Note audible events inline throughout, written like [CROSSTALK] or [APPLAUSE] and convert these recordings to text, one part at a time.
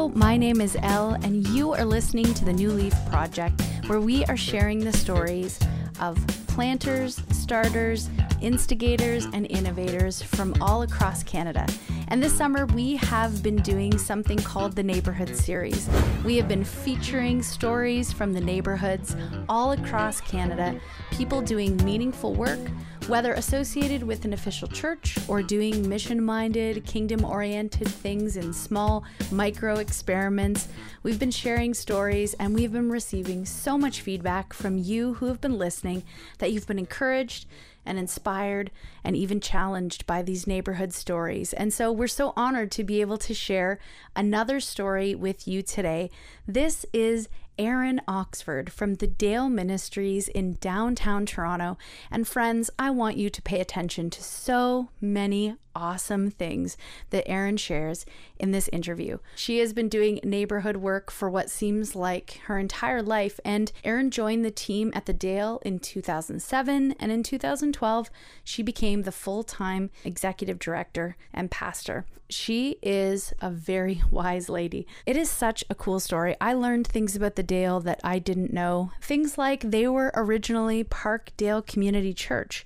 Hello, my name is Elle, and you are listening to the New Leaf Project, where we are sharing the stories of planters, starters, instigators, and innovators from all across Canada. And this summer, we have been doing something called the Neighborhood Series. We have been featuring stories from the neighborhoods all across Canada, people doing meaningful work whether associated with an official church or doing mission minded, kingdom oriented things in small micro experiments, we've been sharing stories and we've been receiving so much feedback from you who have been listening that you've been encouraged and inspired and even challenged by these neighborhood stories. And so we're so honored to be able to share another story with you today. This is Erinn Oxford from the Dale Ministries in downtown Toronto. And friends, I want you to pay attention to so many awesome things that Erinn shares in this interview. She has been doing neighborhood work for what seems like her entire life, and Erinn joined the team at the Dale in 2007, and in 2012, she became the full time executive director and pastor. She is a very [LAUGHS] wise lady. It is such a cool story. I learned things about the Dale that I didn't know. Things like they were originally Parkdale Community Church.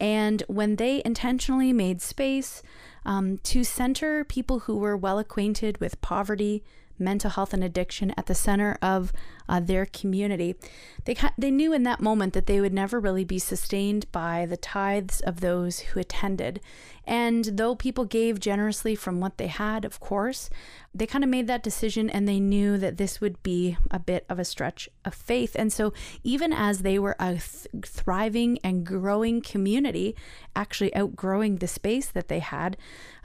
And when they intentionally made space um, to center people who were well acquainted with poverty, mental health, and addiction at the center of uh, their community, they, they knew in that moment that they would never really be sustained by the tithes of those who attended. And though people gave generously from what they had, of course, they kind of made that decision and they knew that this would be a bit of a stretch of faith. And so, even as they were a th- thriving and growing community, actually outgrowing the space that they had,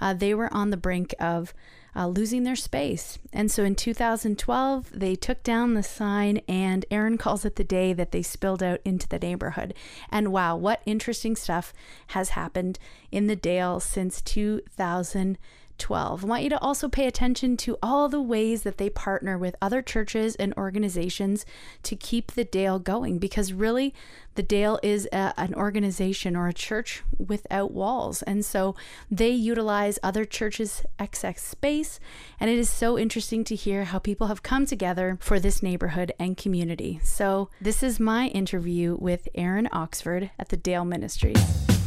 uh, they were on the brink of uh, losing their space. And so in 2012, they took down the sign, and Erinn calls it the day that they spilled out into the neighborhood. And wow, what interesting stuff has happened in the Dale since 2000. 12. I want you to also pay attention to all the ways that they partner with other churches and organizations to keep the Dale going because really the Dale is a, an organization or a church without walls. And so they utilize other churches' excess space. And it is so interesting to hear how people have come together for this neighborhood and community. So this is my interview with Erinn Oxford at the Dale Ministries.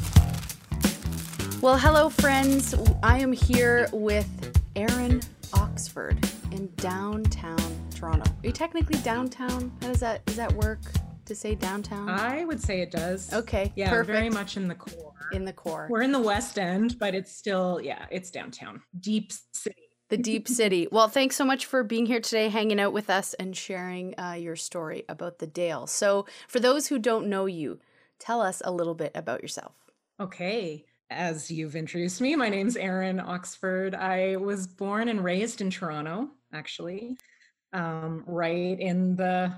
Well, hello, friends. I am here with Erinn Oxford in downtown Toronto. Are you technically downtown? How does that does that work to say downtown? I would say it does. Okay, yeah, perfect. very much in the core. In the core. We're in the West End, but it's still yeah, it's downtown, deep city. The deep [LAUGHS] city. Well, thanks so much for being here today, hanging out with us, and sharing uh, your story about the Dale. So, for those who don't know you, tell us a little bit about yourself. Okay as you've introduced me, my name's Erinn Oxford. I was born and raised in Toronto, actually, um, right in the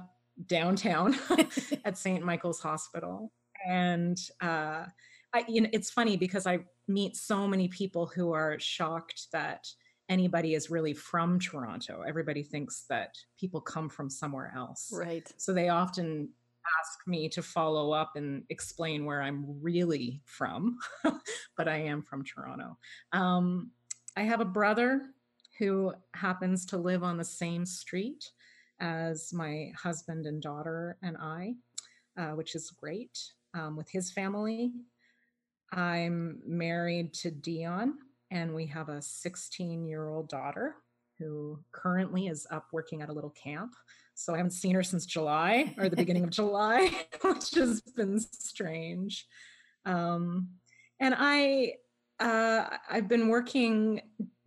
downtown [LAUGHS] at St. Michael's Hospital. And uh, I, you know, it's funny because I meet so many people who are shocked that anybody is really from Toronto. Everybody thinks that people come from somewhere else. Right. So they often ask me to follow up and explain where I'm really from, [LAUGHS] but I am from Toronto. Um, I have a brother who happens to live on the same street as my husband and daughter and I, uh, which is great um, with his family. I'm married to Dion, and we have a 16 year old daughter who currently is up working at a little camp so I haven't seen her since July or the beginning of [LAUGHS] July, [LAUGHS] which has been strange. Um, and I, uh, I've been working,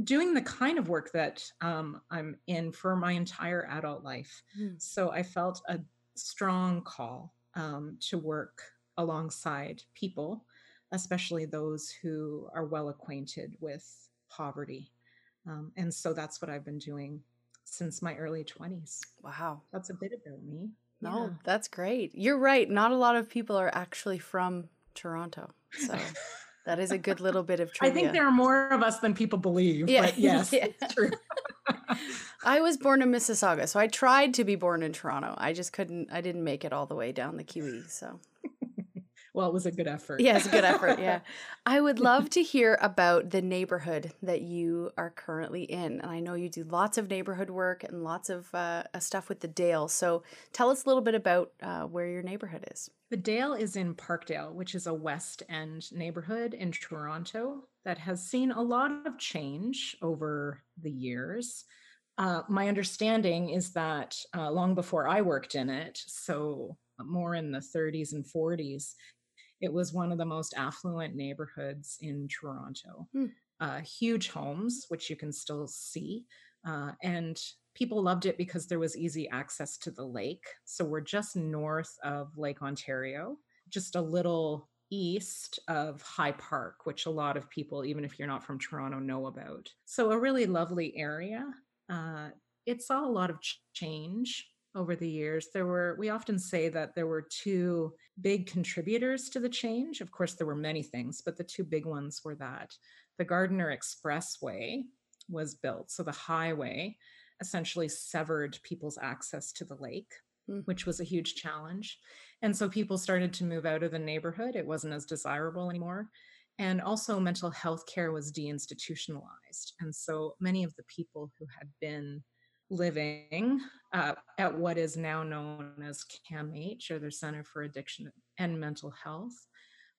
doing the kind of work that um, I'm in for my entire adult life. Mm. So I felt a strong call um, to work alongside people, especially those who are well acquainted with poverty. Um, and so that's what I've been doing since my early 20s. Wow. That's a bit about me. No, yeah. that's great. You're right. Not a lot of people are actually from Toronto. So [LAUGHS] that is a good little bit of trivia. I think there are more of us than people believe. Yeah. [LAUGHS] yes, yeah. it's true. [LAUGHS] I was born in Mississauga, so I tried to be born in Toronto. I just couldn't, I didn't make it all the way down the QE. So well, it was a good effort. Yeah, a good effort. Yeah. [LAUGHS] I would love to hear about the neighborhood that you are currently in. And I know you do lots of neighborhood work and lots of uh, stuff with the Dale. So tell us a little bit about uh, where your neighborhood is. The Dale is in Parkdale, which is a West End neighborhood in Toronto that has seen a lot of change over the years. Uh, my understanding is that uh, long before I worked in it, so more in the 30s and 40s, it was one of the most affluent neighborhoods in Toronto. Hmm. Uh, huge homes, which you can still see. Uh, and people loved it because there was easy access to the lake. So we're just north of Lake Ontario, just a little east of High Park, which a lot of people, even if you're not from Toronto, know about. So a really lovely area. Uh, it saw a lot of change over the years. There were, we often say that there were two big contributors to the change. Of course, there were many things, but the two big ones were that the Gardiner Expressway was built. So the highway essentially severed people's access to the lake, mm. which was a huge challenge. And so people started to move out of the neighborhood. It wasn't as desirable anymore. And also, mental health care was deinstitutionalized. And so many of the people who had been living uh, at what is now known as CAMH, or the Center for Addiction and Mental Health,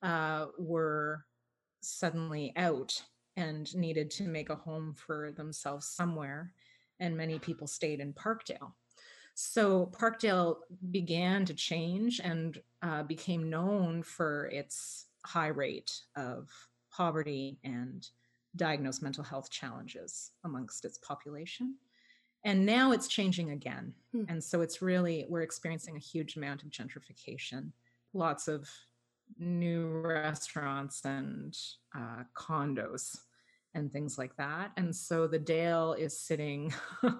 uh, were suddenly out and needed to make a home for themselves somewhere. And many people stayed in Parkdale. So Parkdale began to change and uh, became known for its high rate of poverty and diagnosed mental health challenges amongst its population. And now it's changing again. Hmm. And so it's really, we're experiencing a huge amount of gentrification, lots of new restaurants and uh, condos and things like that. And so the Dale is sitting [LAUGHS]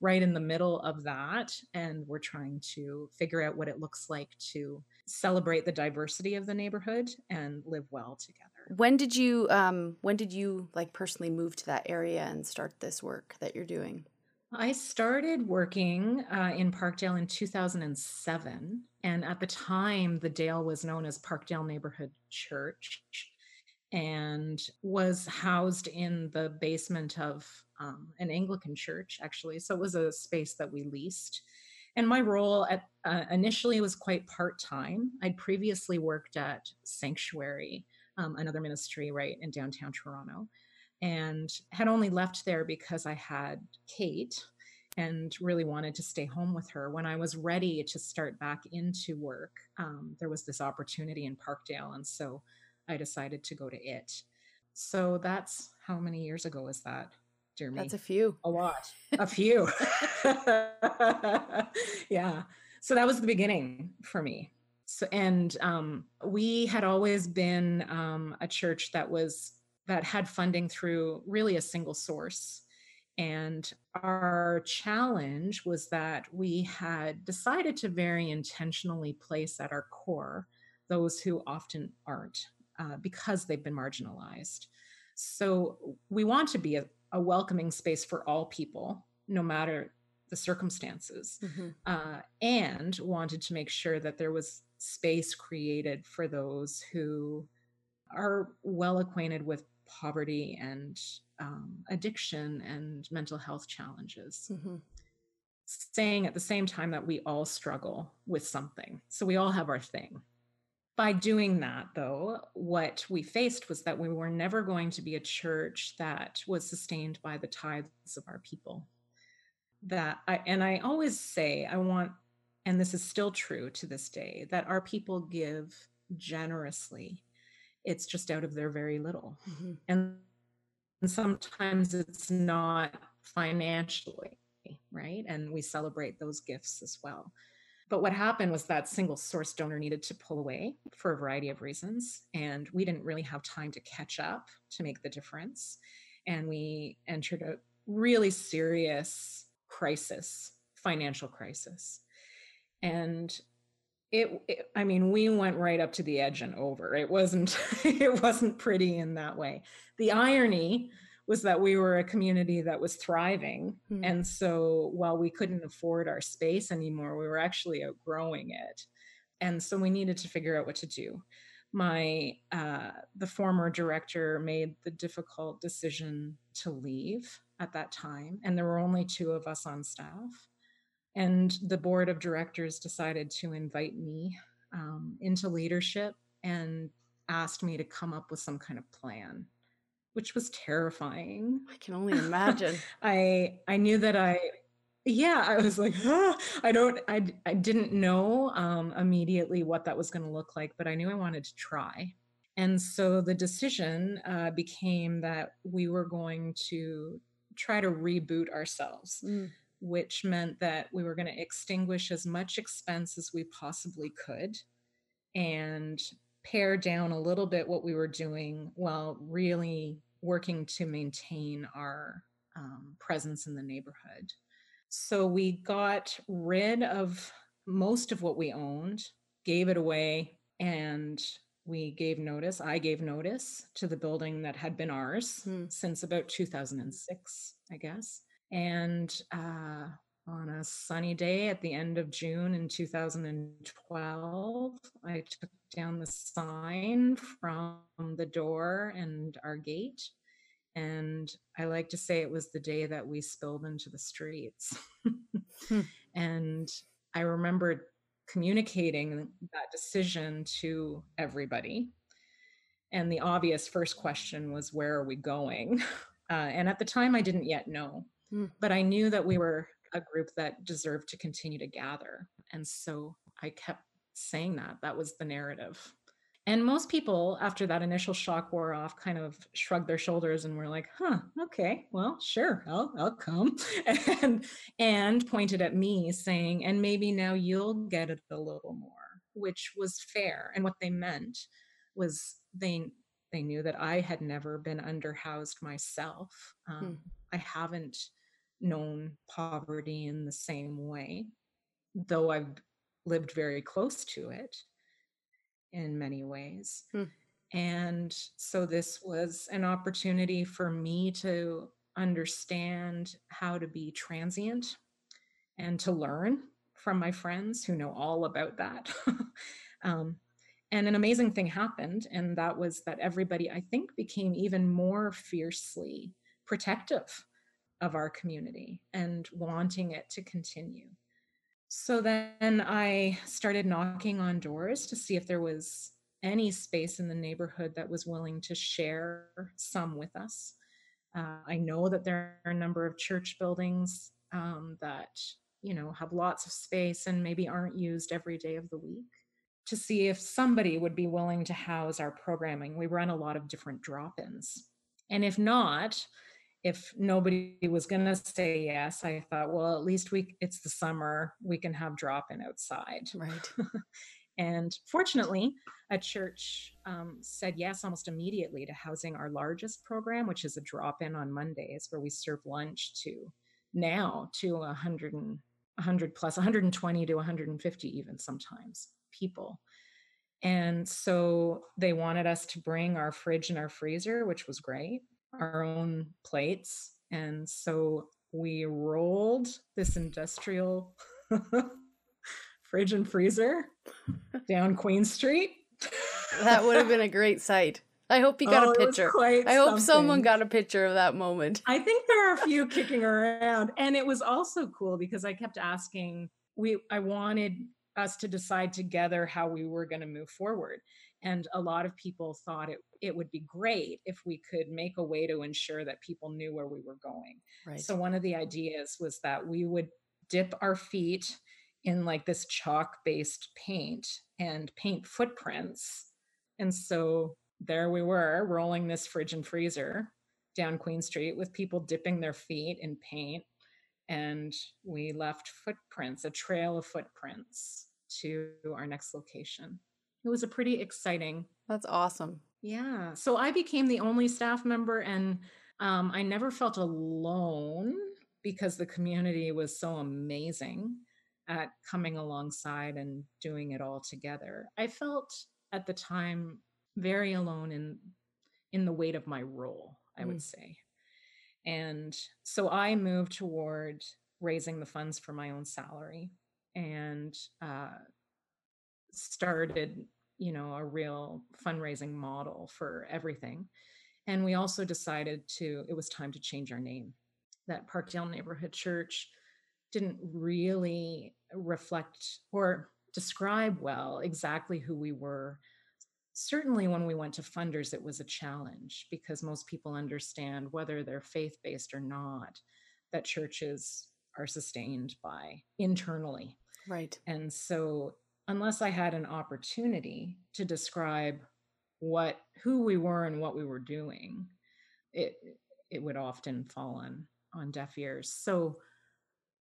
right in the middle of that. And we're trying to figure out what it looks like to celebrate the diversity of the neighborhood and live well together. When did you um when did you like personally move to that area and start this work that you're doing? I started working uh, in Parkdale in 2007. And at the time, the Dale was known as Parkdale Neighborhood Church and was housed in the basement of um, an Anglican church, actually. So it was a space that we leased. And my role at uh, initially was quite part time. I'd previously worked at Sanctuary, um, another ministry right in downtown Toronto and had only left there because I had Kate and really wanted to stay home with her. When I was ready to start back into work, um, there was this opportunity in Parkdale. And so I decided to go to it. So that's how many years ago is that, dear me? That's a few. A lot. A few. [LAUGHS] yeah. So that was the beginning for me. So, and um, we had always been um, a church that was that had funding through really a single source. And our challenge was that we had decided to very intentionally place at our core those who often aren't uh, because they've been marginalized. So we want to be a, a, welcoming space for all people, no matter the circumstances, mm-hmm. uh, and wanted to make sure that there was space created for those who are well acquainted with poverty and um, addiction and mental health challenges. Mm-hmm. Saying at the same time that we all struggle with something. So we all have our thing. By doing that, though, what we faced was that we were never going to be a church that was sustained by the tithes of our people. That I, and I always say, I want, and this is still true to this day, that our people give generously it's just out of their very little. Mm-hmm. And, and sometimes it's not financially, right? And we celebrate those gifts as well. But what happened was that single source donor needed to pull away for a variety of reasons. And we didn't really have time to catch up to make the difference. And we entered a really serious crisis, financial crisis. And it, it, i mean we went right up to the edge and over. It wasn't [LAUGHS] it wasn't pretty in that way. The irony was that we were a community that was thriving. Mm-hmm. and so while we couldn't afford our space anymore we were actually outgrowing it. And so we needed to figure out what to do. My uh, the former director made the difficult decision to leave at that time, and there were only two of us on staff. And the board of directors decided to invite me um, into leadership and asked me to come up with some kind of plan which was terrifying. I can only imagine. [LAUGHS] I i knew that i yeah i was like ah, i don't i, I didn't know um, immediately what that was going to look like but i knew i wanted to try. And so the decision uh, became that we were going to try to reboot ourselves. Mm. Which meant that we were going to extinguish as much expense as we possibly could and pare down a little bit what we were doing while really working to maintain our um, presence in the neighborhood. So we got rid of most of what we owned, gave it away, and we gave notice. I gave notice to the building that had been ours hmm. since about 2006, I guess. And uh, on a sunny day at the end of June in 2012, I took down the sign from the door and our gate. And I like to say it was the day that we spilled into the streets. hmm. [LAUGHS] And I remember communicating that decision to everybody. And the obvious first question was, Where are we going? [LAUGHS] Uh, and at the time, I didn't yet know, hmm. but I knew that we were a group that deserved to continue to gather. And so I kept saying that. That was the narrative. And most people, after that initial shock wore off, kind of shrugged their shoulders and were like, "Huh, okay, well, sure, I'll I'll come," [LAUGHS] and and pointed at me, saying, "And maybe now you'll get it a little more," which was fair. And what they meant was they they knew that I had never been underhoused myself. Um, hmm. I haven't known poverty in the same way, though I've lived very close to it in many ways. Hmm. And so this was an opportunity for me to understand how to be transient and to learn from my friends who know all about that. [LAUGHS] um, and an amazing thing happened, and that was that everybody, I think, became even more fiercely protective of our community and wanting it to continue. So then I started knocking on doors to see if there was any space in the neighborhood that was willing to share some with us. Uh, I know that there are a number of church buildings um, that you know have lots of space and maybe aren't used every day of the week to see if somebody would be willing to house our programming. We run a lot of different drop-ins. And if not, if nobody was going to say yes, I thought, well, at least we it's the summer, we can have drop in outside. Right. [LAUGHS] and fortunately, a church um, said yes almost immediately to housing our largest program, which is a drop in on Mondays, where we serve lunch to now to 100 and 100 plus 120 to 150 even sometimes people and so they wanted us to bring our fridge and our freezer which was great our own plates. And so we rolled this industrial [LAUGHS] fridge and freezer down Queen Street. that would have been a great sight. I hope you got oh, a picture. I hope someone got a picture of that moment. I think there are a few kicking around. And it was also cool because I kept asking we I wanted us to decide together how we were going to move forward. And a lot of people thought it, it would be great if we could make a way to ensure that people knew where we were going. Right. So, one of the ideas was that we would dip our feet in like this chalk based paint and paint footprints. And so there we were rolling this fridge and freezer down Queen Street with people dipping their feet in paint. And we left footprints, a trail of footprints to our next location it was a pretty exciting. That's awesome. Yeah. So I became the only staff member and um, I never felt alone because the community was so amazing at coming alongside and doing it all together. I felt at the time very alone in in the weight of my role, I mm. would say. And so I moved toward raising the funds for my own salary and uh, started you know, a real fundraising model for everything. And we also decided to, it was time to change our name. That Parkdale Neighborhood Church didn't really reflect or describe well exactly who we were. Certainly, when we went to funders, it was a challenge because most people understand whether they're faith based or not, that churches are sustained by internally. Right. And so, unless I had an opportunity to describe what who we were and what we were doing, it it would often fall on on deaf ears. So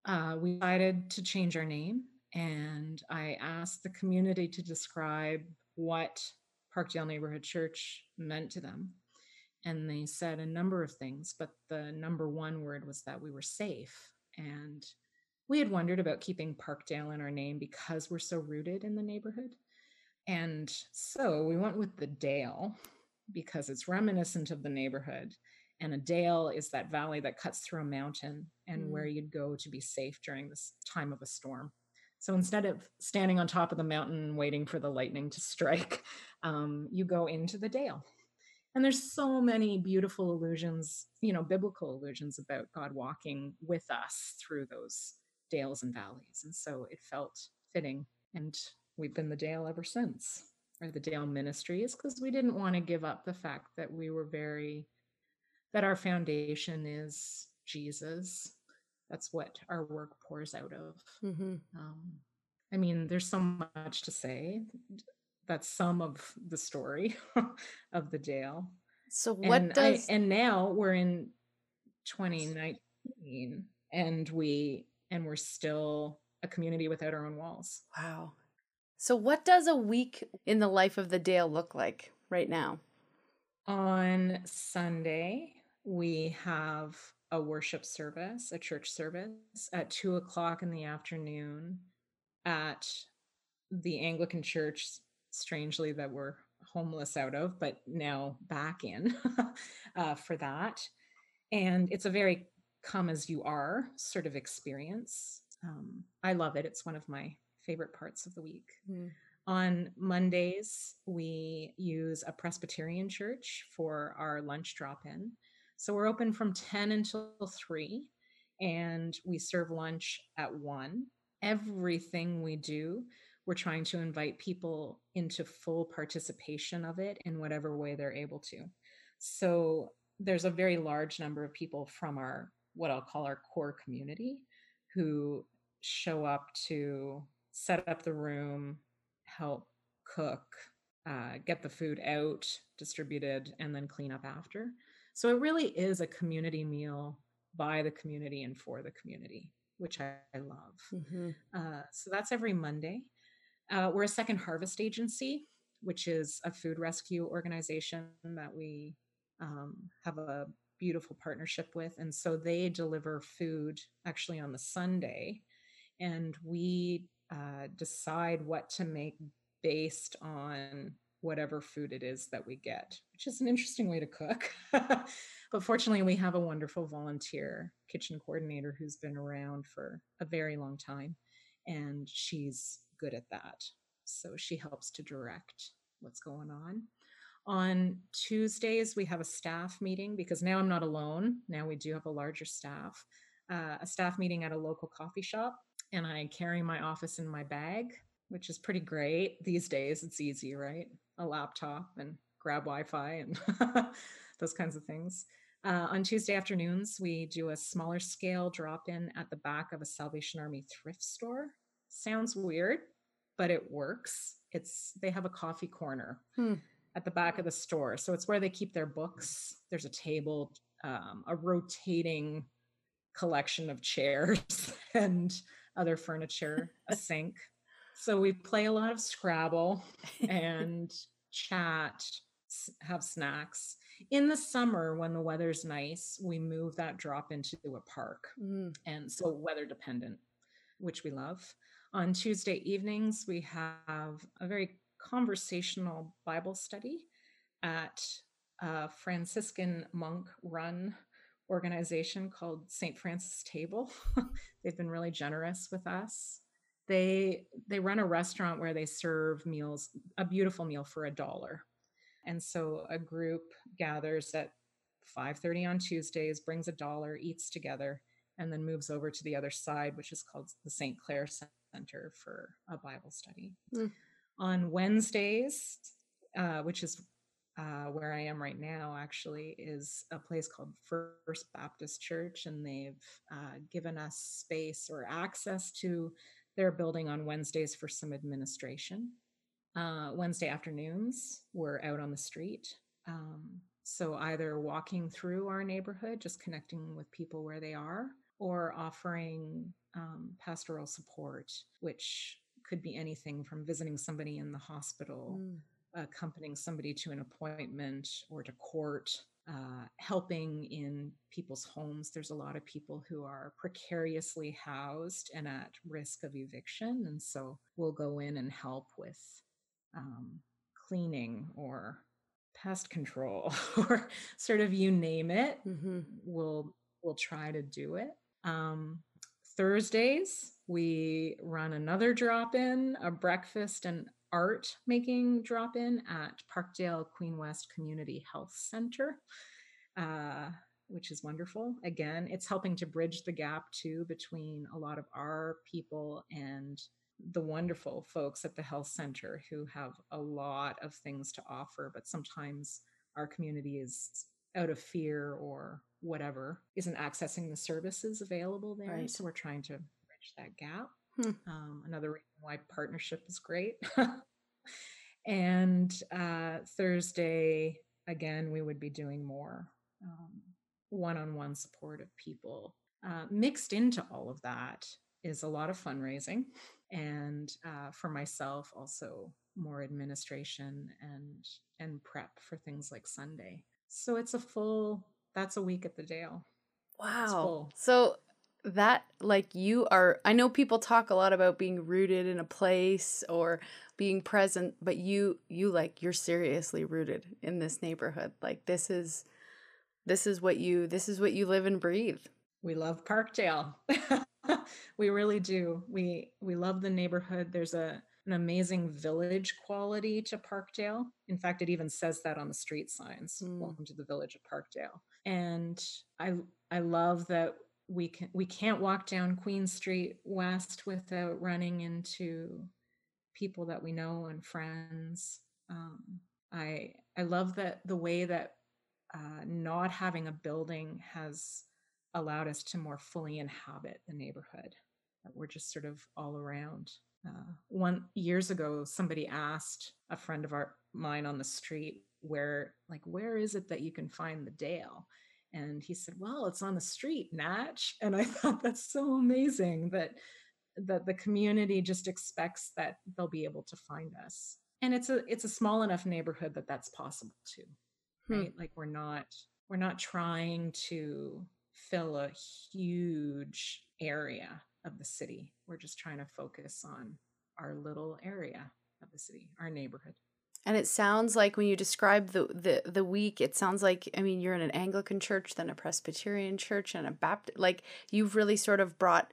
uh, we decided to change our name, and I asked the community to describe what Parkdale Neighborhood Church meant to them. And they said a number of things, but the number one word was that we were safe. And we had wondered about keeping Parkdale in our name because we're so rooted in the neighborhood. And so we went with the Dale because it's reminiscent of the neighborhood. And a dale is that valley that cuts through a mountain and mm. where you'd go to be safe during this time of a storm. So instead of standing on top of the mountain waiting for the lightning to strike, [LAUGHS] um, you go into the dale. And there's so many beautiful illusions, you know, biblical illusions about God walking with us through those dales and valleys. And so it felt fitting. And we've been the Dale ever since, or the Dale Ministries, because we didn't want to give up the fact that we were very, that our foundation is Jesus. That's what our work pours out of. Mm-hmm. Um, I mean, there's so much to say. That's some of the story [LAUGHS] of the Dale. So what and does I, and now we're in 2019 and we and we're still a community without our own walls. Wow. So, what does a week in the life of the Dale look like right now? On Sunday, we have a worship service, a church service at two o'clock in the afternoon at the Anglican Church, strangely, that we're homeless out of, but now back in [LAUGHS] uh, for that. And it's a very come as you are sort of experience. Um, I love it. It's one of my favorite parts of the week. Mm. On Mondays, we use a Presbyterian church for our lunch drop in. So we're open from 10 until 3, and we serve lunch at 1. Everything we do, we're trying to invite people into full participation of it in whatever way they're able to. So there's a very large number of people from our what I'll call our core community who show up to set up the room, help cook, uh, get the food out, distributed, and then clean up after. So it really is a community meal by the community and for the community, which I, I love. Mm-hmm. Uh, so that's every Monday. Uh, we're a second harvest agency, which is a food rescue organization that we um, have a beautiful partnership with. And so they deliver food actually on the Sunday, and we uh, decide what to make based on whatever food it is that we get, which is an interesting way to cook. [LAUGHS] but fortunately, we have a wonderful volunteer kitchen coordinator who's been around for a very long time, and she's good at that. So she helps to direct what's going on. On Tuesdays, we have a staff meeting because now I'm not alone. Now we do have a larger staff, uh, a staff meeting at a local coffee shop. And I carry my office in my bag, which is pretty great. These days, it's easy, right? A laptop and grab Wi Fi and [LAUGHS] those kinds of things. Uh, on Tuesday afternoons, we do a smaller scale drop in at the back of a Salvation Army thrift store. Sounds weird, but it works. It's they have a coffee corner. Hmm at the back of the store. So it's where they keep their books. There's a table, um, a rotating collection of chairs [LAUGHS] and other furniture, a [LAUGHS] sink. So we play a lot of Scrabble and [LAUGHS] chat, have snacks. In the summer, when the weather's nice, we move that drop into a park. Mm. And so weather dependent, which we love. On Tuesday evenings, we have a very conversational Bible study at a Franciscan monk run organization called St. Francis Table. [LAUGHS] They've been really generous with us. they they run a restaurant where they serve meals a beautiful meal for a dollar and so a group gathers at 5:30 on Tuesdays brings a dollar eats together and then moves over to the other side which is called the St. Clair Center for a Bible study mm. On Wednesdays uh, which is uh, where I am right now, actually, is a place called First Baptist Church, and they've uh, given us space or access to their building on Wednesdays for some administration. Uh, Wednesday afternoons, we're out on the street. Um, so either walking through our neighborhood, just connecting with people where they are, or offering um, pastoral support, which could be anything from visiting somebody in the hospital. Mm accompanying somebody to an appointment or to court, uh, helping in people's homes. There's a lot of people who are precariously housed and at risk of eviction. And so we'll go in and help with um, cleaning or pest control [LAUGHS] or sort of you name it. Mm-hmm. We'll we'll try to do it. Um, Thursdays, we run another drop in, a breakfast and art making drop in at Parkdale Queen West Community Health Center, uh, which is wonderful. Again, it's helping to bridge the gap too between a lot of our people and the wonderful folks at the health center who have a lot of things to offer, but sometimes our community is out of fear or whatever, isn't accessing the services available there. Right. So we're trying to bridge that gap. Hmm. Um, another reason why partnership is great. [LAUGHS] and uh, Thursday, again, we would be doing more one on one support of people. Uh, mixed into all of that is a lot of fundraising. And uh, for myself, also more administration and and prep for things like Sunday. So it's a full that's a week at the Dale. Wow. So that like you are I know people talk a lot about being rooted in a place or being present, but you you like you're seriously rooted in this neighborhood. Like this is this is what you this is what you live and breathe. We love Parkdale. [LAUGHS] we really do. We we love the neighborhood. There's a an amazing village quality to Parkdale. In fact, it even says that on the street signs. Mm. Welcome to the village of Parkdale. And I I love that we can we can't walk down Queen Street West without running into people that we know and friends. Um, I I love that the way that uh, not having a building has allowed us to more fully inhabit the neighborhood. That we're just sort of all around. Uh, one years ago, somebody asked a friend of our mine on the street where, like, where is it that you can find the Dale? And he said, Well, it's on the street, Natch. And I [LAUGHS] thought that's so amazing that that the community just expects that they'll be able to find us. And it's a it's a small enough neighborhood that that's possible too. Hmm. Right? Like we're not we're not trying to fill a huge area of the city. We're just trying to focus on our little area of the city, our neighborhood. And it sounds like when you describe the, the the week, it sounds like I mean you're in an Anglican church, then a Presbyterian church, and a Baptist. Like you've really sort of brought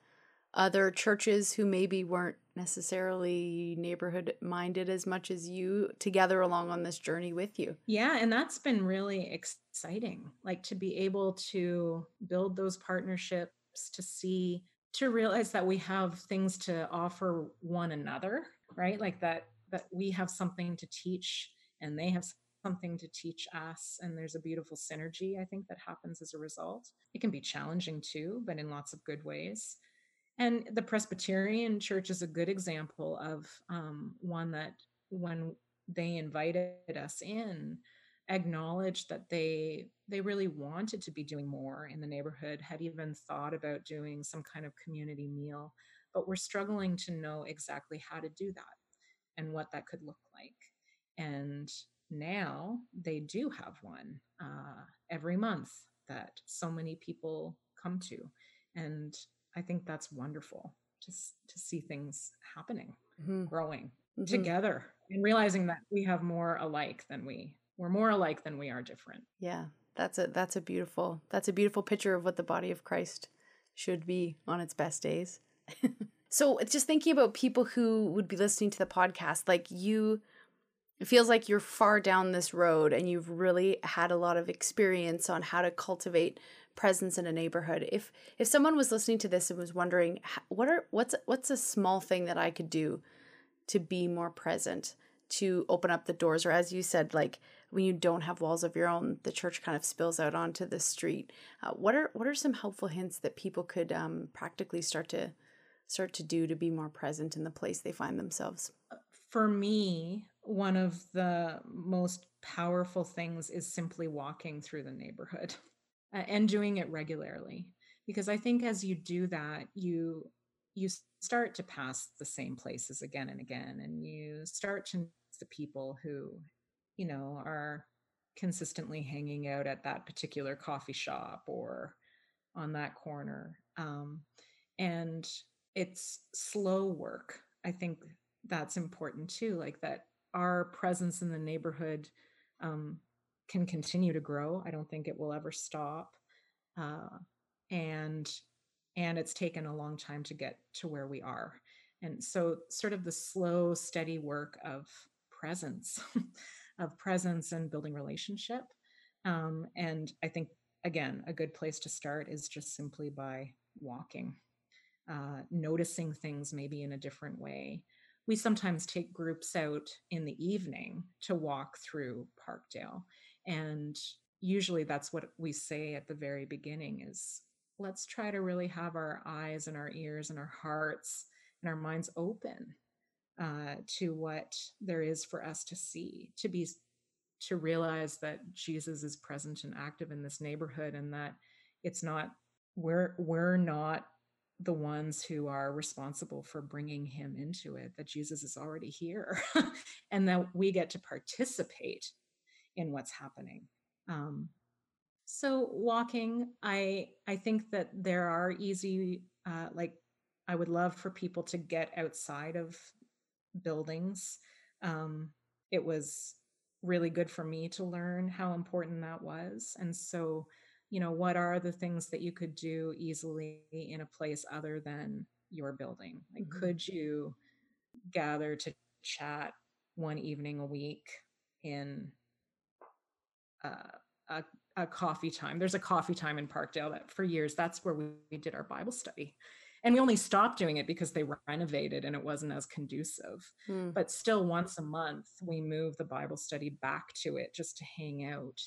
other churches who maybe weren't necessarily neighborhood minded as much as you together along on this journey with you. Yeah, and that's been really exciting. Like to be able to build those partnerships, to see, to realize that we have things to offer one another, right? Like that that we have something to teach and they have something to teach us and there's a beautiful synergy i think that happens as a result. It can be challenging too but in lots of good ways. And the presbyterian church is a good example of um, one that when they invited us in acknowledged that they they really wanted to be doing more in the neighborhood had even thought about doing some kind of community meal but we're struggling to know exactly how to do that and what that could look like. And now they do have one uh, every month that so many people come to. And I think that's wonderful just to see things happening, mm-hmm. growing mm-hmm. together and realizing that we have more alike than we we're more alike than we are different. Yeah. That's a that's a beautiful that's a beautiful picture of what the body of Christ should be on its best days. [LAUGHS] So it's just thinking about people who would be listening to the podcast, like you, it feels like you're far down this road and you've really had a lot of experience on how to cultivate presence in a neighborhood. If if someone was listening to this and was wondering what are what's what's a small thing that I could do to be more present, to open up the doors or as you said like when you don't have walls of your own, the church kind of spills out onto the street. Uh, what are what are some helpful hints that people could um, practically start to start to do to be more present in the place they find themselves? For me, one of the most powerful things is simply walking through the neighborhood [LAUGHS] and doing it regularly. Because I think as you do that, you you start to pass the same places again and again, and you start to the people who you know, are consistently hanging out at that particular coffee shop or on that corner. Um, and it's slow work. I think that's important too, like that our presence in the neighborhood um, can continue to grow. I don't think it will ever stop. Uh, and and it's taken a long time to get to where we are. And so sort of the slow, steady work of presence [LAUGHS] of presence and building relationship. Um, and I think, again, a good place to start is just simply by walking, uh, noticing things maybe in a different way. We sometimes take groups out in the evening to walk through Parkdale. And usually that's what we say at the very beginning is let's try to really have our eyes and our ears and our hearts and our minds open uh, to what there is for us to see, to be to realize that Jesus is present and active in this neighborhood, and that it's not we're we're not the ones who are responsible for bringing him into it that jesus is already here [LAUGHS] and that we get to participate in what's happening um, so walking i i think that there are easy uh, like i would love for people to get outside of buildings. Um, it was really good for me to learn how important that was. And so, you know, what are the things that you could do easily in a place other than your building? Like, mm-hmm. could you gather to chat one evening a week in uh, a, a coffee time? There's a coffee time in Parkdale that for years, that's where we, we did our Bible study and we only stopped doing it because they renovated and it wasn't as conducive mm. but still once a month we move the bible study back to it just to hang out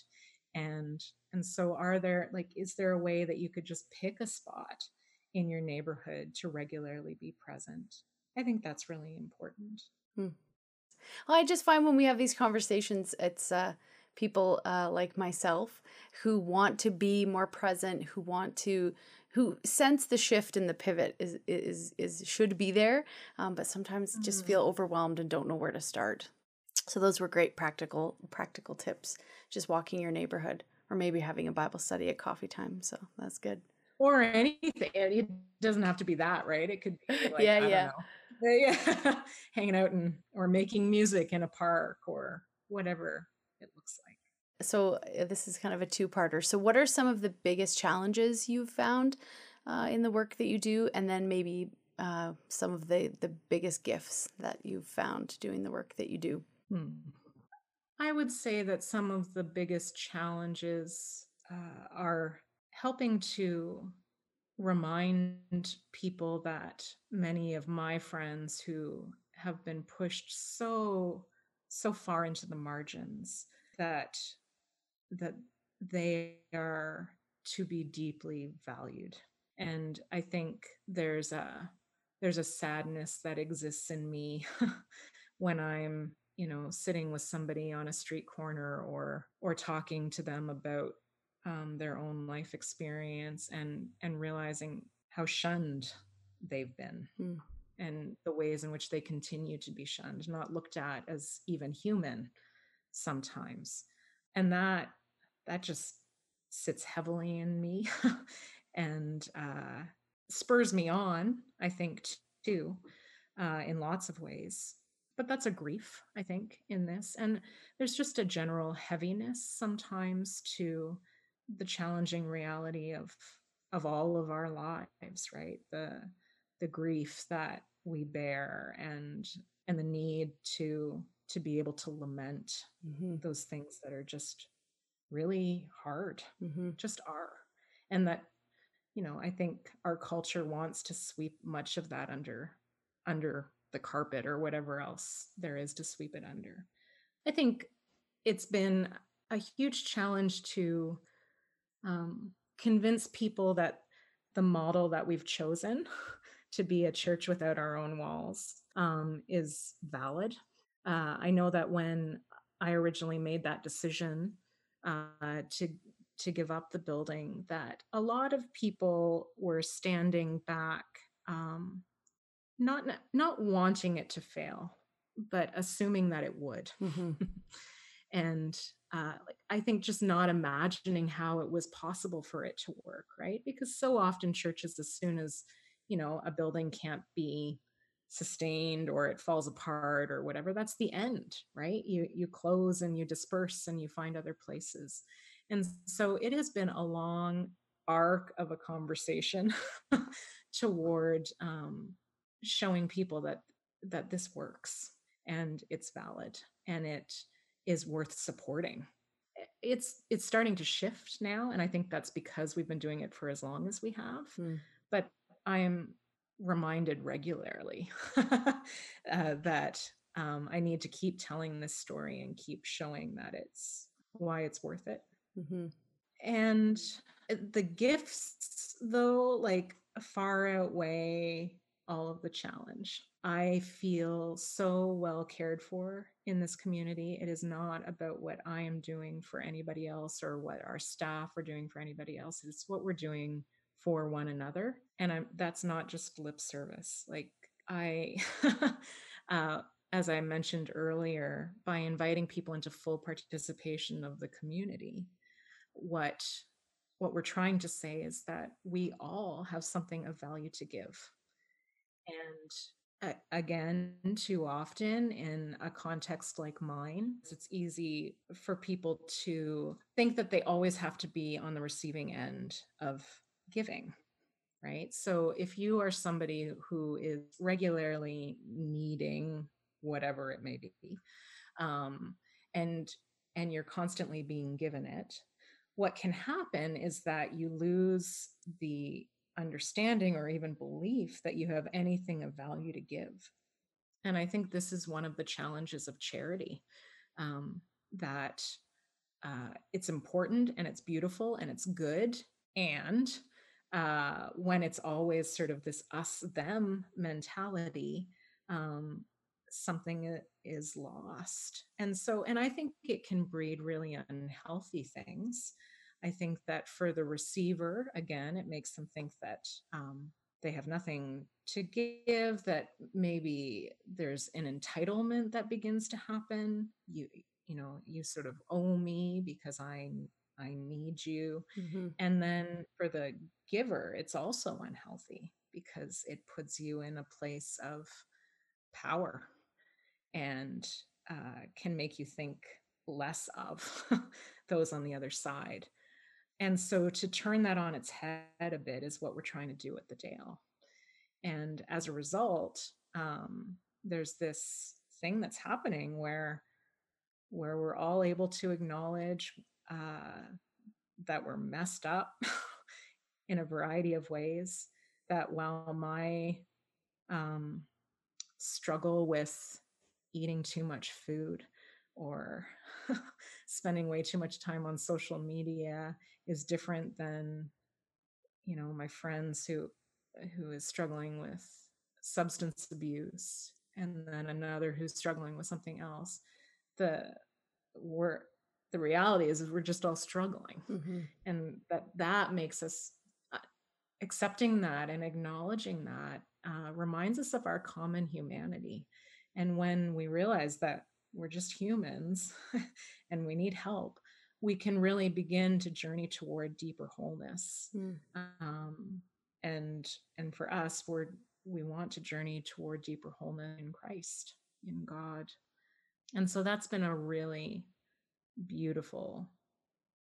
and and so are there like is there a way that you could just pick a spot in your neighborhood to regularly be present i think that's really important mm. well i just find when we have these conversations it's uh people uh, like myself who want to be more present who want to who sense the shift and the pivot is is is should be there, um, but sometimes mm-hmm. just feel overwhelmed and don't know where to start. So those were great practical practical tips. Just walking your neighborhood, or maybe having a Bible study at coffee time. So that's good. Or anything. It doesn't have to be that, right? It could be [LAUGHS] like, yeah, yeah. yeah, [LAUGHS] hanging out and or making music in a park or whatever it looks like so uh, this is kind of a two-parter. So what are some of the biggest challenges you've found uh, in the work that you do, and then maybe uh, some of the the biggest gifts that you've found doing the work that you do? Hmm. I would say that some of the biggest challenges uh, are helping to remind people that many of my friends who have been pushed so so far into the margins that that they are to be deeply valued and i think there's a there's a sadness that exists in me [LAUGHS] when i'm you know sitting with somebody on a street corner or or talking to them about um, their own life experience and and realizing how shunned they've been mm. and the ways in which they continue to be shunned not looked at as even human sometimes and that that just sits heavily in me [LAUGHS] and uh, spurs me on i think too uh, in lots of ways but that's a grief i think in this and there's just a general heaviness sometimes to the challenging reality of of all of our lives right the the grief that we bear and and the need to to be able to lament mm-hmm. those things that are just really hard mm-hmm. just are and that you know i think our culture wants to sweep much of that under under the carpet or whatever else there is to sweep it under i think it's been a huge challenge to um, convince people that the model that we've chosen [LAUGHS] to be a church without our own walls um, is valid. Uh, I know that when I originally made that decision uh, to to give up the building, that a lot of people were standing back, um, not not wanting it to fail, but assuming that it would. Mm-hmm. [LAUGHS] and uh, like I think just not imagining how it was possible for it to work, right? Because so often churches, as soon as you know a building can't be sustained or it falls apart or whatever, that's the end, right? You you close and you disperse and you find other places, and so it has been a long arc of a conversation [LAUGHS] toward um, showing people that that this works and it's valid and it is worth supporting it's it's starting to shift now and i think that's because we've been doing it for as long as we have mm. but i am reminded regularly [LAUGHS] uh, that um, i need to keep telling this story and keep showing that it's why it's worth it mm-hmm. and uh, the gifts though like far outweigh all of the challenge I feel so well cared for in this community. It is not about what I am doing for anybody else or what our staff are doing for anybody else. It's what we're doing for one another. And I'm, that's not just lip service. Like I, [LAUGHS] uh, as I mentioned earlier, by inviting people into full participation of the community, what what we're trying to say is that we all have something of value to give. And again too often in a context like mine it's easy for people to think that they always have to be on the receiving end of giving right? So if you are somebody who is regularly needing whatever it may be um, and and you're constantly being given it what can happen is that you lose the understanding or even belief that you have anything of value to give. And I think this is one of the challenges of charity um, that uh, it's important and it's beautiful and it's good. And uh, when it's always sort of this us them mentality, um, something is lost. And so, and I think it can breed really unhealthy things. I think that for the receiver, again, it makes them think that um, they have nothing to give, that maybe there's an entitlement that begins to happen. You, you know, you sort of owe me because I I need you. Mm-hmm. And then for the giver, it's also unhealthy because it puts you in a place of power and uh, can make you think less of [LAUGHS] those on the other side. And so to turn that on its head a bit is what we're trying to do at the Dale. And as a result, um, there's this thing that's happening where where we're all able to acknowledge uh, that we're messed up [LAUGHS] in a variety of ways. That while my um, struggle with eating too much food or [LAUGHS] spending way too much time on social media is different than you know my friends who who is struggling with substance abuse and then another who's struggling with something else. The we're the reality is, is we're just all struggling. Mm-hmm. and that that makes us uh, accepting that and acknowledging that uh, reminds us of our common humanity. And when we realize that we're just humans [LAUGHS] and we need help we can really begin to journey toward deeper wholeness mm. um, and and for us we're we want to journey toward deeper wholeness in christ in god and so that's been a really beautiful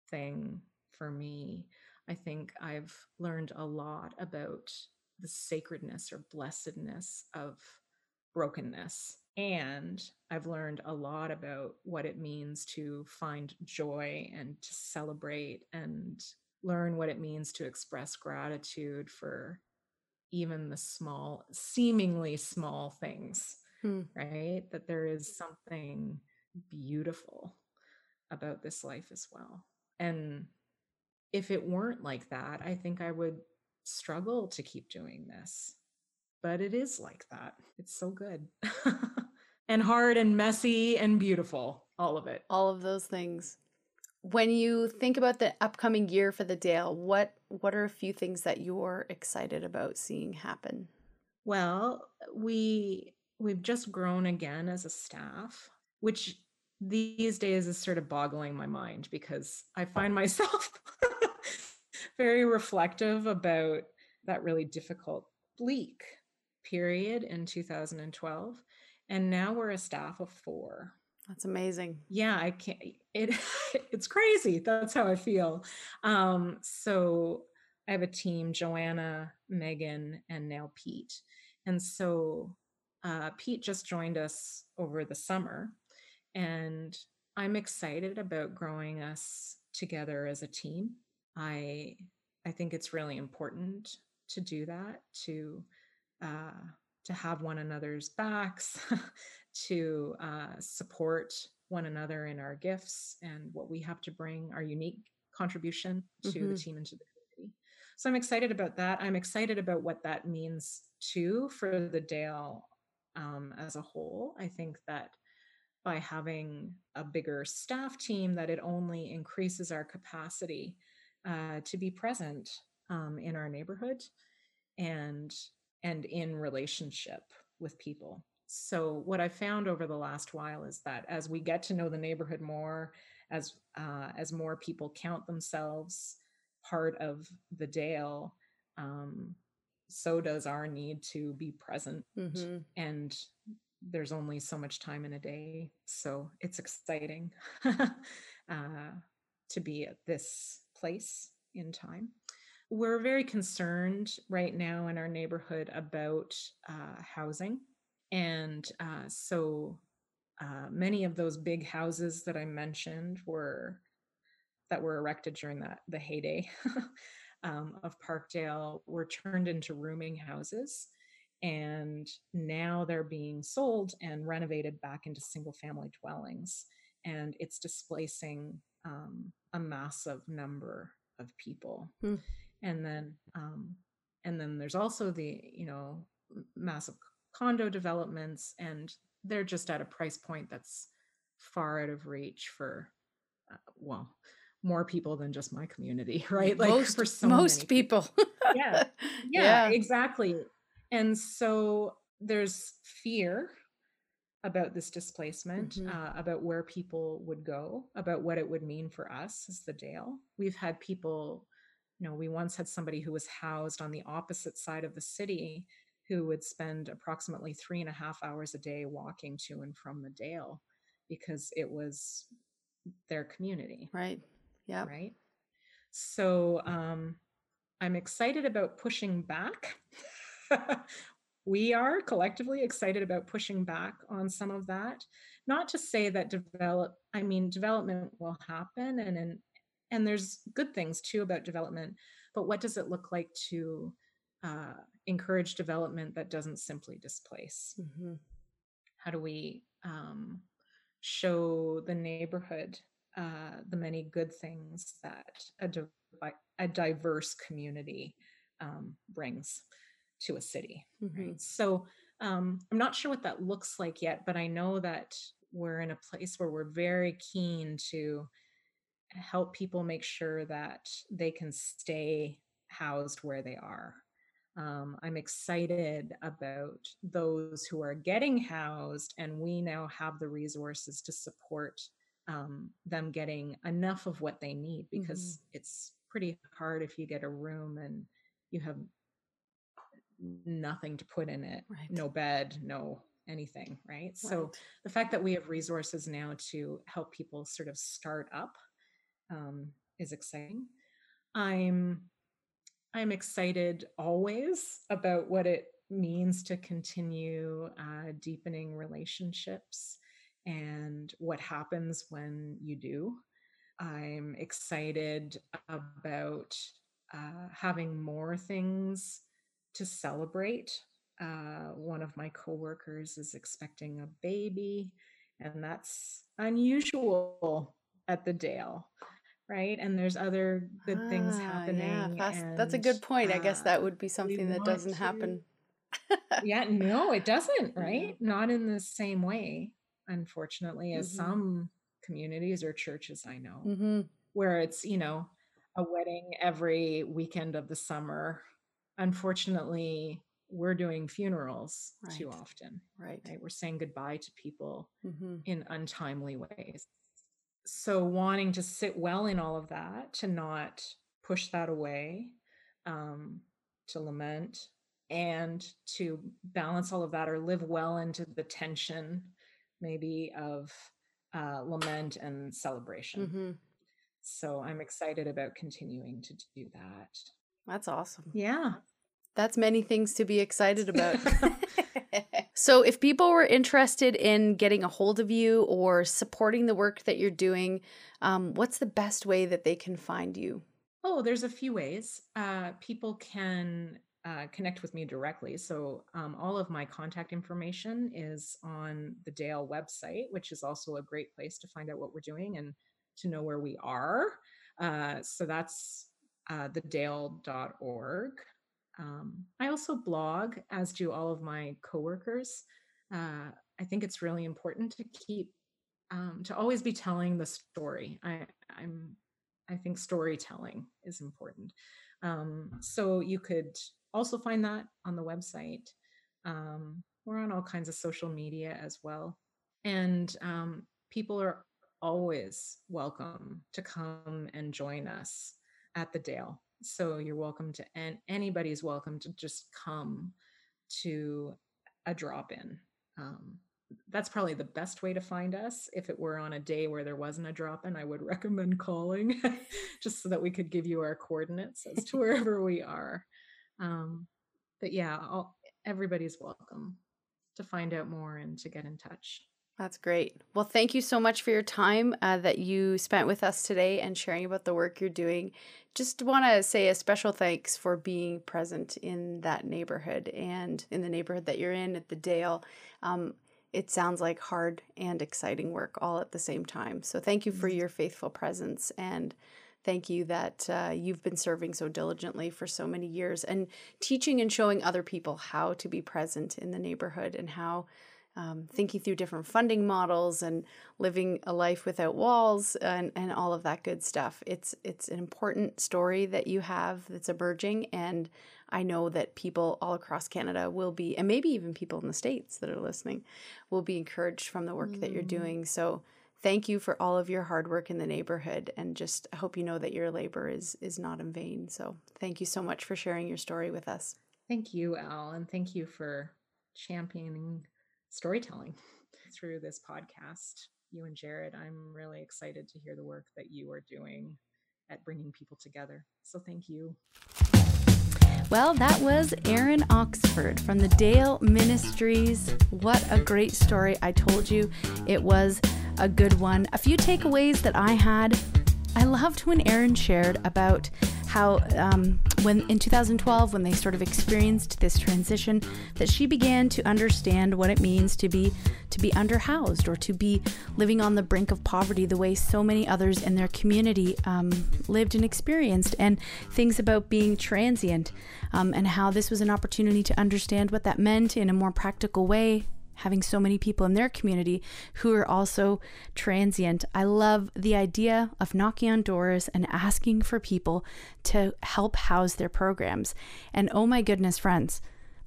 thing for me i think i've learned a lot about the sacredness or blessedness of brokenness. And I've learned a lot about what it means to find joy and to celebrate and learn what it means to express gratitude for even the small, seemingly small things, hmm. right? That there is something beautiful about this life as well. And if it weren't like that, I think I would struggle to keep doing this. But it is like that. It's so good. [LAUGHS] and hard and messy and beautiful, all of it. All of those things. When you think about the upcoming year for the Dale, what what are a few things that you're excited about seeing happen? Well, we we've just grown again as a staff, which these days is sort of boggling my mind because I find myself [LAUGHS] very reflective about that really difficult, bleak period in 2012. And now we're a staff of four. That's amazing. Yeah, I can't it [LAUGHS] it's crazy. That's how I feel. Um, so I have a team, Joanna, Megan, and now Pete. And so uh, Pete just joined us over the summer. And I'm excited about growing us together as a team. I I think it's really important to do that to uh, to have one another's backs, [LAUGHS] to uh, support one another in our gifts and what we have to bring, our unique contribution to mm-hmm. the team and to the community. So I'm excited about that. I'm excited about what that means too for the Dale um, as a whole. I think that by having a bigger staff team that it only increases our capacity uh, to be present um, in our neighborhood and and in relationship with people so what i found over the last while is that as we get to know the neighborhood more as uh, as more people count themselves part of the dale um, so does our need to be present mm-hmm. and there's only so much time in a day. So it's exciting [LAUGHS] uh, to be at this place in time. We're very concerned right now in our neighborhood about uh, housing. And uh, so uh, many of those big houses that I mentioned were that were erected during that the heyday [LAUGHS] um, of Parkdale were turned into rooming houses and now they're being sold and renovated back into single family dwellings and it's displacing um, a massive number of people hmm. And then um, and then there's also the you know massive condo developments and they're just at a price point that's far out of reach for uh, well more people than just my community [LAUGHS] right like most, for so most people, people. yeah. [LAUGHS] yeah yeah exactly and so there's fear about this displacement, mm-hmm. uh, about where people would go, about what it would mean for us as the Dale. We've had people, you know, we once had somebody who was housed on the opposite side of the city who would spend approximately three and a half hours a day walking to and from the Dale because it was their community. Right. Yeah. Right. So um, I'm excited about pushing back [LAUGHS] we are collectively excited about pushing back on some of that not to say that develop i mean development will happen and and, and there's good things too about development but what does it look like to uh, encourage development that doesn't simply displace mm-hmm. how do we um, show the neighborhood uh, the many good things that a, a diverse community um, brings to a city. Mm-hmm. Right. So um, I'm not sure what that looks like yet, but I know that we're in a place where we're very keen to help people make sure that they can stay housed where they are. Um, I'm excited about those who are getting housed, and we now have the resources to support um, them getting enough of what they need because mm-hmm. it's pretty hard if you get a room and you have nothing to put in it right. no bed no anything right? right so the fact that we have resources now to help people sort of start up um, is exciting i'm I'm excited always about what it means to continue uh, deepening relationships and what happens when you do. I'm excited about uh, having more things to celebrate. Uh, one of my coworkers is expecting a baby, and that's unusual at the Dale, right? And there's other good ah, things happening. Yeah, that's, that's a good point. I guess that uh, would be something that doesn't to, happen. yeah, no, it doesn't, [LAUGHS] right? Not in the same way, unfortunately, as mm-hmm. some communities or churches I know, mm-hmm. where it's, you know, a wedding every weekend of the summer. Unfortunately, we're doing funerals right. too often. Right. right. We're saying goodbye to people mm-hmm. in untimely ways. So, wanting to sit well in all of that, to not push that away, um, to lament, and to balance all of that or live well into the tension, maybe, of uh, lament and celebration. Mm-hmm. So I'm excited about continuing to do that. That's awesome. Yeah. That's many things to be excited about. [LAUGHS] [LAUGHS] so, if people were interested in getting a hold of you or supporting the work that you're doing, um, what's the best way that they can find you? Oh, there's a few ways. Uh, people can uh, connect with me directly. So, um, all of my contact information is on the Dale website, which is also a great place to find out what we're doing and to know where we are. Uh, so, that's uh, thedale.org. Um, I also blog, as do all of my coworkers. Uh, I think it's really important to keep um, to always be telling the story. I, I'm I think storytelling is important. Um, so you could also find that on the website. Um, we're on all kinds of social media as well. And um, people are always welcome to come and join us at the Dale. So you're welcome to, and anybody's welcome to just come to a drop in. Um, that's probably the best way to find us. If it were on a day where there wasn't a drop in, I would [LAUGHS] recommend calling [LAUGHS] just so that we could give you our coordinates as to [LAUGHS] wherever we are. Um, but yeah, all, everybody's welcome to find out more and to get in touch. That's great. Well, thank you so much for your time uh, that you spent with us today and sharing about the work you're doing. Just want to say a special thanks for being present in that neighborhood and in the neighborhood that you're in at the Dale. Um, it sounds like hard and exciting work all at the same time. So, thank you for mm-hmm. your faithful presence and Thank you that uh, you've been serving so diligently for so many years and teaching and showing other people how to be present in the neighborhood and how um, thinking through different funding models and living a life without walls and, and all of that good stuff. It's it's an important story that you have that's emerging, and I know that people all across Canada will be, and maybe even people in the states that are listening, will be encouraged from the work mm. that you're mm. doing. So thank you for all of your hard work in the neighborhood and just I hope you know that your labor is is not in vain. So thank you so much for sharing your story with us. Thank you, Al, and thank you for championing storytelling through this podcast. You and Jared, I'm really excited to hear the work that you are doing at bringing people together. So thank you. Well, that was Erinn Oxford from the Dale Ministries. What a great story. I told you it was a good one. A few takeaways that I had. I loved when Erinn shared about how um, when in 2012 when they sort of experienced this transition that she began to understand what it means to be to be underhoused or to be living on the brink of poverty the way so many others in their community um, lived and experienced and things about being transient um, and how this was an opportunity to understand what that meant in a more practical way having so many people in their community who are also transient. I love the idea of knocking on doors and asking for people to help house their programs. And oh my goodness, friends,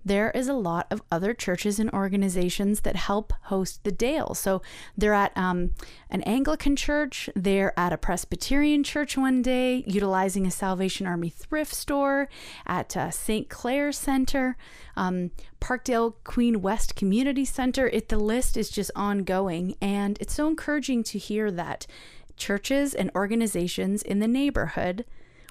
there is a lot of other churches and organizations that help host the Dale. So they're at um, an Anglican church, they're at a Presbyterian church one day, utilizing a Salvation Army thrift store, at uh, St. Clair Center, um, Parkdale Queen West Community Center. It the list is just ongoing, and it's so encouraging to hear that churches and organizations in the neighborhood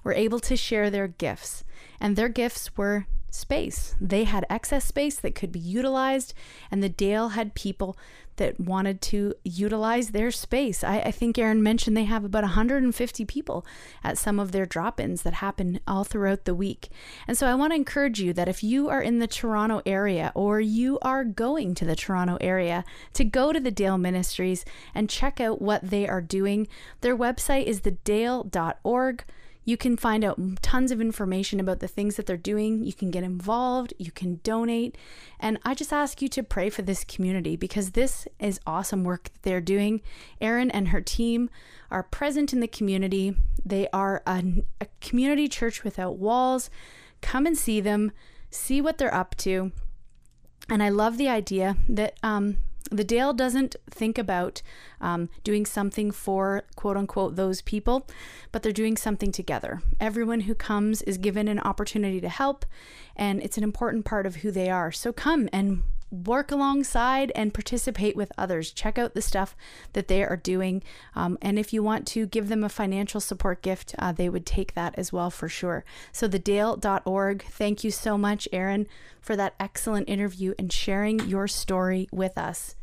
were able to share their gifts. And their gifts were space. They had excess space that could be utilized, and the Dale had people that wanted to utilize their space. I, I think Erinn mentioned they have about 150 people at some of their drop ins that happen all throughout the week. And so I want to encourage you that if you are in the Toronto area or you are going to the Toronto area, to go to the Dale Ministries and check out what they are doing. Their website is thedale.org. You can find out tons of information about the things that they're doing. You can get involved, you can donate. And I just ask you to pray for this community because this is awesome work that they're doing. Erinn and her team are present in the community. They are a, a community church without walls. Come and see them, see what they're up to. And I love the idea that um, the Dale doesn't think about um, doing something for quote unquote those people, but they're doing something together. Everyone who comes is given an opportunity to help, and it's an important part of who they are. So come and work alongside and participate with others. Check out the stuff that they are doing. Um, and if you want to give them a financial support gift, uh, they would take that as well for sure. So, thedale.org. Thank you so much, Erinn, for that excellent interview and sharing your story with us.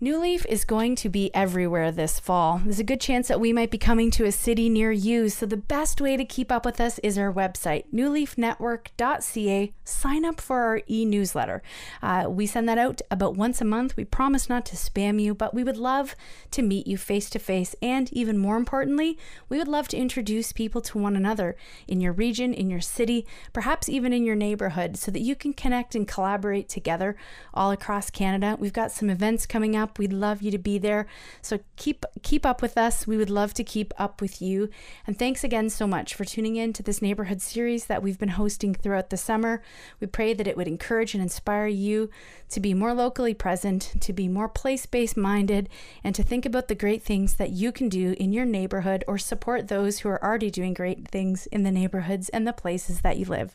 New Leaf is going to be everywhere this fall. There's a good chance that we might be coming to a city near you, so the best way to keep up with us is our website, newleafnetwork.ca. Sign up for our e newsletter. Uh, we send that out about once a month. We promise not to spam you, but we would love to meet you face to face. And even more importantly, we would love to introduce people to one another in your region, in your city, perhaps even in your neighborhood, so that you can connect and collaborate together all across Canada. We've got some events coming up. We'd love you to be there. So keep keep up with us. We would love to keep up with you. And thanks again so much for tuning in to this neighborhood series that we've been hosting throughout the summer. We pray that it would encourage and inspire you to be more locally present, to be more place-based minded, and to think about the great things that you can do in your neighborhood or support those who are already doing great things in the neighborhoods and the places that you live.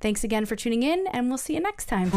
Thanks again for tuning in, and we'll see you next time.